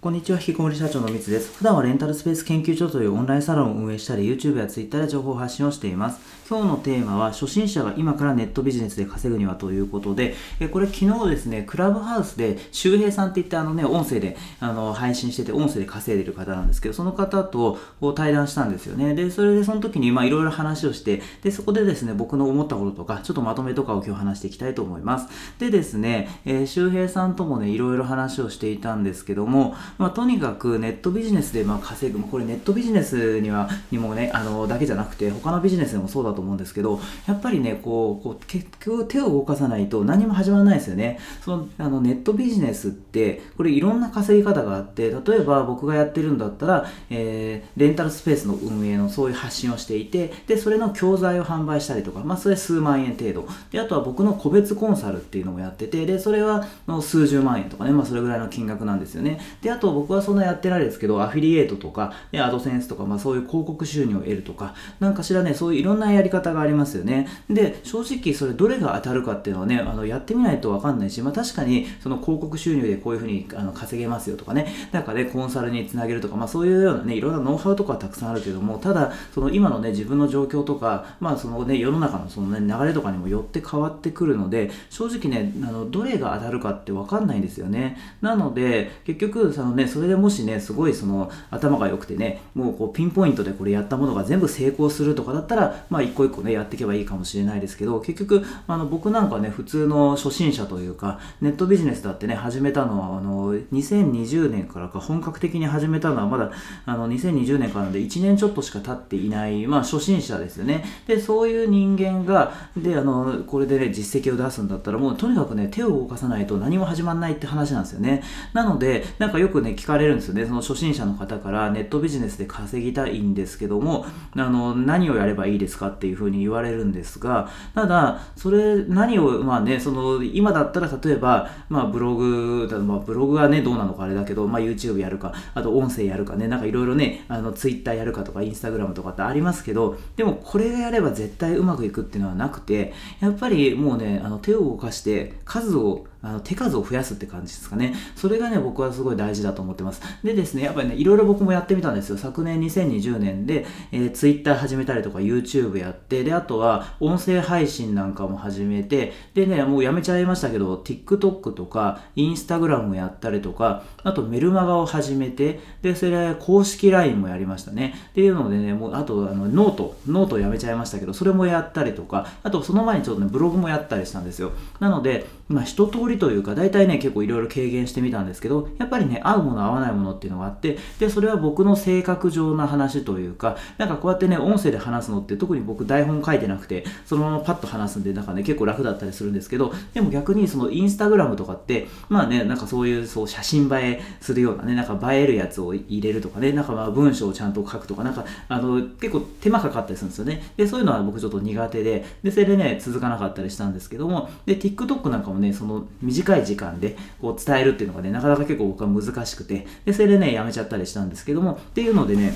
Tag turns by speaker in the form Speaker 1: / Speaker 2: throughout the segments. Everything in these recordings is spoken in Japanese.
Speaker 1: こんにちは、引きこもり社長のみつです。普段はレンタルスペース研究所というオンラインサロンを運営したり、YouTube や Twitter で情報発信をしています。今日のテーマは、初心者が今からネットビジネスで稼ぐにはということで、えこれ昨日ですね、クラブハウスで周平さんって言ってあのね、音声であの配信してて、音声で稼いでる方なんですけど、その方とこう対談したんですよね。で、それでその時にまあいろいろ話をして、で、そこでですね、僕の思ったこととか、ちょっとまとめとかを今日話していきたいと思います。でですね、えー、周平さんともね、いろいろ話をしていたんですけども、まあとにかくネットビジネスでまあ稼ぐ、これネットビジネスにはにもね、あのだけじゃなくて、他のビジネスでもそうだと思うんですけど、やっぱりね、こう、こう結局手を動かさないと何も始まらないですよね。そのあのネットビジネスって、これいろんな稼ぎ方があって、例えば僕がやってるんだったら、えー、レンタルスペースの運営のそういう発信をしていて、で、それの教材を販売したりとか、まあ、それ数万円程度。で、あとは僕の個別コンサルっていうのもやってて、で、それはの数十万円とかね、まあ、それぐらいの金額なんですよね。で、あと僕はそんなやってないですけど、アフィリエイトとか、でアドセンスとか、まあそういう広告収入を得るとか、なんかしらね、そういういろんなやり方がありますよね。で、正直それどれが当たるかっていうのはね、あのやってみないとわかんないし、まあ確かにその広告収入でこういうふうにあの稼げますよとかね、なんかね、コンサルにつなげるとか、まあそういうようなね、いろんなノウハウとかはたくさんあるけども、ただ、その今のね、自分の状況とか、まあそのね、世の中のそのね、流れとかにもよって変わってくるので、正直ね、あのどれが当たるかってわかんないんですよね。なので、結局、そのね、それでもしね、すごいその頭が良くてね、もうこうピンポイントでこれやったものが全部成功するとかだったら、まあ一個一個ね、やっていけばいいかもしれないですけど、結局、あの僕なんかね、普通の初心者というか、ネットビジネスだってね、始めたのは、あの、2020年からか本格的に始めたのはまだ、あの、2020年からなんで1年ちょっとしか経っていない、まあ初心者ですよね。で、そういう人間が、で、あの、これでね、実績を出すんだったら、もうとにかくね、手を動かさないと何も始まらないって話なんですよね。なので、なんかよくね、聞かれるんですよね。その初心者の方からネットビジネスで稼ぎたいんですけども、あの、何をやればいいですかっていうふうに言われるんですが、ただ、それ、何を、まあね、その、今だったら例えば、まあブログ、まあブログはね、どうなのかあれだけど、まあ YouTube やるか、あと音声やるかね、なんかいろいろね、あの、Twitter やるかとか、Instagram とかってありますけど、でもこれがやれば絶対うまくいくっていうのはなくて、やっぱりもうね、あの、手を動かして数をあの手数を増やすって感じですかね。それがね、僕はすごい大事だと思ってます。でですね、やっぱりね、いろいろ僕もやってみたんですよ。昨年2020年で、えー、Twitter 始めたりとか YouTube やって、で、あとは音声配信なんかも始めて、でね、もうやめちゃいましたけど、TikTok とか Instagram やったりとか、あとメルマガを始めて、で、それ公式 LINE もやりましたね。っていうのでね、もうあとあの note、note やめちゃいましたけど、それもやったりとか、あとその前にちょっとね、ブログもやったりしたんですよ。なので、まあ一通りというか、大体ね、結構いろいろ軽減してみたんですけど、やっぱりね、合うもの合わないものっていうのがあって、で、それは僕の性格上な話というか、なんかこうやってね、音声で話すのって特に僕台本書いてなくて、そのままパッと話すんで、なんかね、結構楽だったりするんですけど、でも逆にそのインスタグラムとかって、まあね、なんかそういうそう写真映えするようなね、なんか映えるやつを入れるとかね、なんかまあ文章をちゃんと書くとか、なんか、あの、結構手間かかったりするんですよね。で、そういうのは僕ちょっと苦手で、で、それでね、続かなかったりしたんですけども、で、TikTok なんかもね、その短い時間でこう伝えるっていうのがね、なかなか結構僕は難しくて、で、それでね、やめちゃったりしたんですけども、っていうのでね、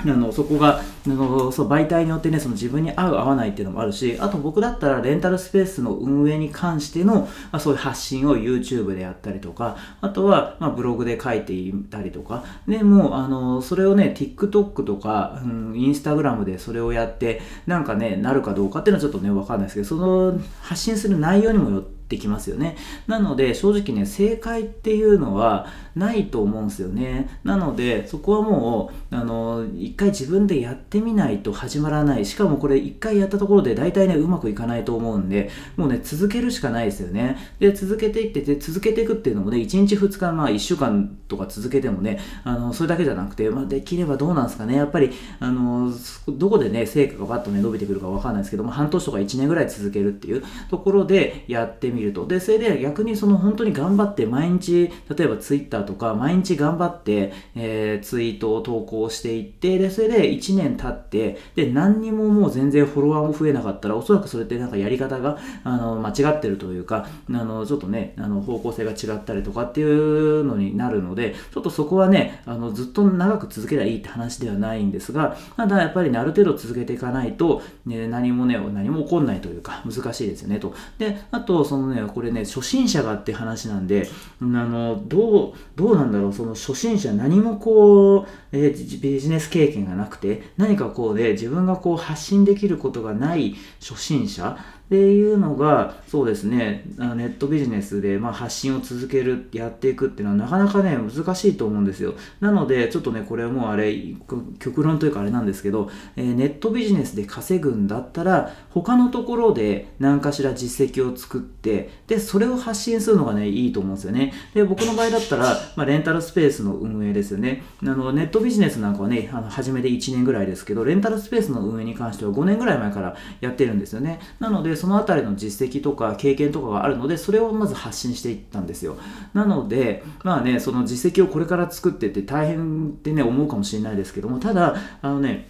Speaker 1: あのそこがあのそう媒体によってねその自分に合う合わないっていうのもあるしあと僕だったらレンタルスペースの運営に関しての、まあ、そういう発信を YouTube でやったりとかあとは、まあ、ブログで書いていたりとかでもあのそれをね TikTok とか、うん、Instagram でそれをやってなんかねなるかどうかっていうのはちょっとねわかんないですけどその発信する内容にもよってできますよね。なので、正直ね、正解っていうのはないと思うんですよね。なので、そこはもう、あの、一回自分でやってみないと始まらない。しかもこれ一回やったところで大体ね、うまくいかないと思うんで、もうね、続けるしかないですよね。で、続けていってて、続けていくっていうのもね、1日2日、まあ1週間とか続けてもね、あの、それだけじゃなくて、まあできればどうなんですかね。やっぱり、あの、どこでね、成果がバッとね、伸びてくるかわかんないですけども、半年とか1年ぐらい続けるっていうところでやってみると。で、それで逆にその本当に頑張って毎日、例えばツイッターとか毎日頑張って、えー、ツイートを投稿していって、で、それで1年経って、で、何にももう全然フォロワーも増えなかったら、おそらくそれってなんかやり方が、あの、間違ってるというか、あの、ちょっとね、あの、方向性が違ったりとかっていうのになるので、ちょっとそこはね、あの、ずっと長く続ければいいって話ではないんですが、ただやっぱりね、ある程度続けていかないと、ね、何もね、何も起こんないというか、難しいですよね、と。で、あと、そのね、これね、初心者がって話なんで、あの、どう、どうなんだろうその初心者何もこう、えー、ビジネス経験がなくて何かこうで自分がこう発信できることがない初心者っていうのが、そうですね、ネットビジネスでま発信を続ける、やっていくっていうのはなかなかね、難しいと思うんですよ。なので、ちょっとね、これはもうあれ、極論というかあれなんですけど、えー、ネットビジネスで稼ぐんだったら、他のところで何かしら実績を作って、で、それを発信するのがね、いいと思うんですよね。で、僕の場合だったら、まあ、レンタルスペースの運営ですよね。あの、ネットビジネスなんかはね、あの初めて1年ぐらいですけど、レンタルスペースの運営に関しては5年ぐらい前からやってるんですよね。なので、そのあたりの実績とか経験とかがあるのでそれをまず発信していったんですよ。なのでまあねその実績をこれから作ってって大変ってね思うかもしれないですけどもただあのね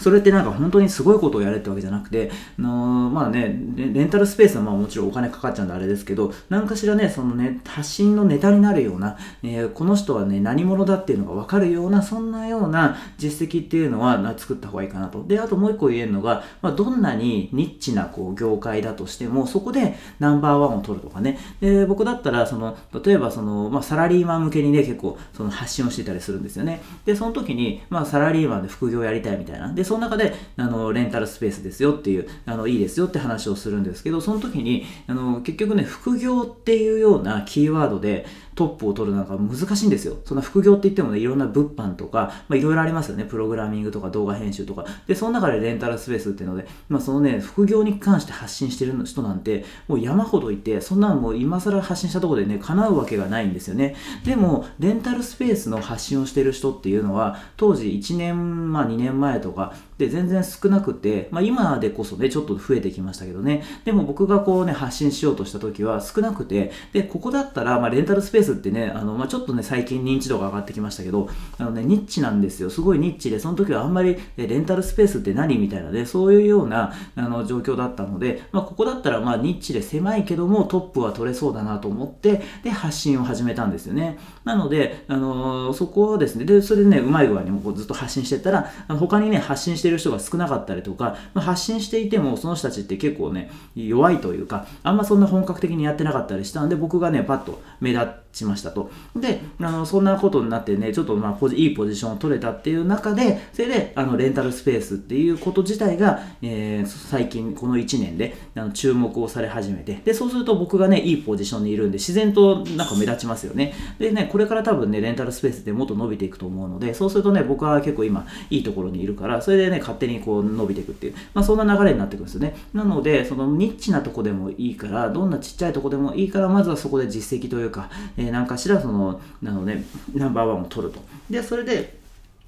Speaker 1: それってなんか本当にすごいことをやれってわけじゃなくて、あの、まあね、レンタルスペースはまあもちろんお金かかっちゃうんであれですけど、何かしらね、そのね、発信のネタになるような、えー、この人はね、何者だっていうのがわかるような、そんなような実績っていうのは作った方がいいかなと。で、あともう一個言えるのが、まあ、どんなにニッチなこう業界だとしても、そこでナンバーワンを取るとかね。で、僕だったら、その、例えばその、まあ、サラリーマン向けにね、結構その発信をしてたりするんですよね。で、その時に、まあ、サラリーマンで副業やりたいみたいな。で、でその中で、あの、レンタルスペースですよっていう、あの、いいですよって話をするんですけど、その時に、あの、結局ね、副業っていうようなキーワードで、トップを取るのが難しいんですよ。そんな副業って言ってもね、いろんな物販とか、まあ、いろいろありますよね。プログラミングとか動画編集とか。で、その中でレンタルスペースっていうので、まあ、そのね、副業に関して発信してる人なんて、もう山ほどいて、そんなのもう今更発信したところでね、叶うわけがないんですよね。でも、レンタルスペースの発信をしてる人っていうのは、当時1年、まあ2年前とか、で全然少なくて、まあ、今でこそね、ちょっと増えてきましたけどね。でも僕がこうね、発信しようとした時は少なくて、で、ここだったら、まあ、レンタルスペースってね、あの、まあ、ちょっとね、最近認知度が上がってきましたけど、あのね、ニッチなんですよ。すごいニッチで、その時はあんまり、レンタルスペースって何みたいなね、そういうような、あの、状況だったので、まあ、ここだったら、まあ、ニッチで狭いけども、トップは取れそうだなと思って、で、発信を始めたんですよね。なので、あのー、そこはですね、で、それでね、うまい具合にもこうずっと発信してたら、他にね、発信してる人が少なかったりとか、まあ、発信していても、その人たちって結構ね、弱いというか、あんまそんな本格的にやってなかったりしたんで、僕がね、パッと目立ってちましたと。で、あのそんなことになってね、ちょっとまあポジいいポジションを取れたっていう中で、それであのレンタルスペースっていうこと自体が、えー、最近この1年であの注目をされ始めて、で、そうすると僕がね、いいポジションにいるんで、自然となんか目立ちますよね。でね、これから多分ね、レンタルスペースでもっと伸びていくと思うので、そうするとね、僕は結構今いいところにいるから、それでね、勝手にこう伸びていくっていう、まあそんな流れになってくるんですよね。なので、そのニッチなとこでもいいから、どんなちっちゃいとこでもいいから、まずはそこで実績というか、ー、なんかしらその、なので、ナンバーワンを取ると。で、それで、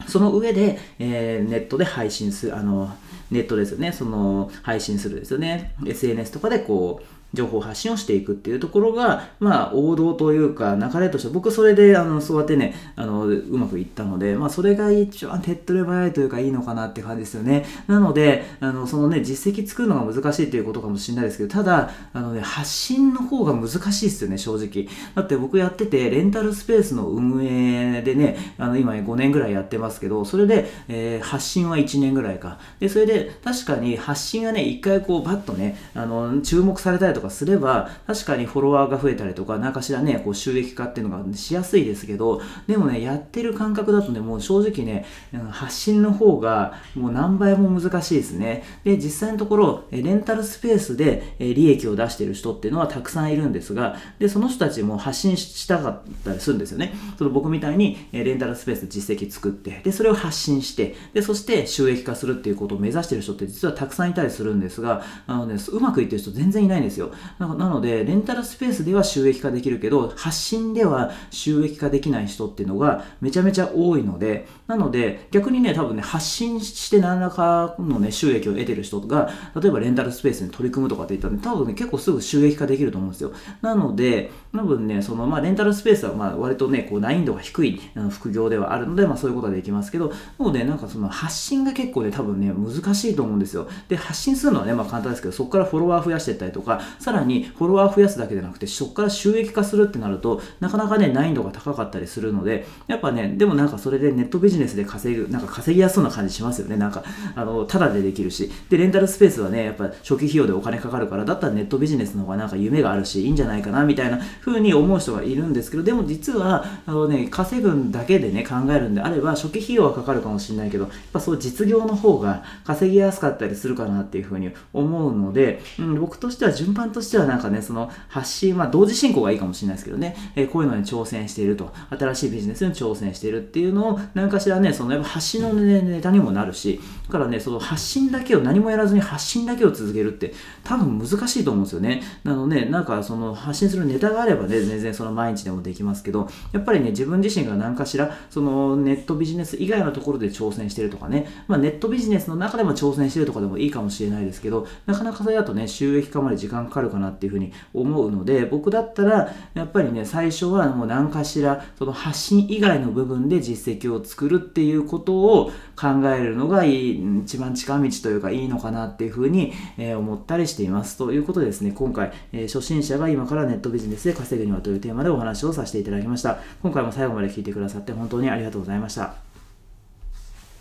Speaker 1: その上で、えー、ネットで配信する、あの、ネットですよね、その、配信するですよね。SNS とかでこう、情報発信をしていくっていうところが、まあ、王道というか、流れとして、僕それで、あの、そうやってね、あの、うまくいったので、まあ、それが一番手っ取り早いというか、いいのかなって感じですよね。なので、あの、そのね、実績作るのが難しいということかもしれないですけど、ただ、あのね、発信の方が難しいですよね、正直。だって僕やってて、レンタルスペースの運営でね、あの、今5年ぐらいやってますけど、それで、えー、発信は1年ぐらいか。で、それで、確かに発信がね、一回こう、バッとね、あの、注目されたりとかかすれば、確かにフォロワーが増えたりとか、何かしらね、こう収益化っていうのがしやすいですけど、でもね、やってる感覚だとね、もう正直ね、発信の方がもう何倍も難しいですね。で、実際のところ、レンタルスペースで利益を出してる人っていうのはたくさんいるんですが、で、その人たちも発信したかったりするんですよね。その僕みたいにレンタルスペース実績作って、で、それを発信して、で、そして収益化するっていうことを目指してる人って実はたくさんいたりするんですが、あのね、うまくいってる人全然いないんですよ。なので、レンタルスペースでは収益化できるけど、発信では収益化できない人っていうのがめちゃめちゃ多いので、なので、逆にね、多分ね、発信して何らかのね、収益を得てる人が、例えばレンタルスペースに取り組むとかって言ったら、ね、多分ね、結構すぐ収益化できると思うんですよ。なので、多分ね、その、まあ、レンタルスペースは、まあ、割とね、こう、難易度が低い副業ではあるので、まあ、そういうことはできますけど、もうね、なんかその、発信が結構ね、多分ね、難しいと思うんですよ。で、発信するのはね、まあ、簡単ですけど、そこからフォロワー増やしていったりとか、さらにフォロワー増やすだけでなくて、そこから収益化するってなると、なかなかね、難易度が高かったりするので、やっぱね、でもなんかそれでネットビジネスジネスで稼ぐ、なんか稼ぎやすそうな感じしますよね。なんか、あの、ただでできるし。で、レンタルスペースはね、やっぱ初期費用でお金かかるから、だったらネットビジネスの方がなんか夢があるし、いいんじゃないかな、みたいな風に思う人がいるんですけど、でも実は、あのね、稼ぐんだけでね、考えるんであれば、初期費用はかかるかもしれないけど、やっぱそう実業の方が稼ぎやすかったりするかなっていう風に思うので、うん、僕としては順番としてはなんかね、その発信、まあ同時進行がいいかもしれないですけどね、えー、こういうのに挑戦していると、新しいビジネスに挑戦しているっていうのを、何からね、そのやっぱ橋の、ネタにもなるし、だからね、その発信だけを何もやらずに発信だけを続けるって多分難しいと思うんですよね。なので、なんかその発信するネタがあればね、全然その毎日でもできますけど、やっぱりね、自分自身が何かしら、そのネットビジネス以外のところで挑戦してるとかね、まあネットビジネスの中でも挑戦してるとかでもいいかもしれないですけど、なかなかそれだとね、収益化まで時間かかるかなっていうふうに思うので、僕だったら、やっぱりね、最初はもう何かしら、その発信以外の部分で実績を作るっていうことを考えるのがいい、一番近道というかいいのかなっていうふうに、え、思ったりしています。ということでですね、今回、え、初心者が今からネットビジネスで稼ぐにはというテーマでお話をさせていただきました。今回も最後まで聞いてくださって本当にありがとうございました。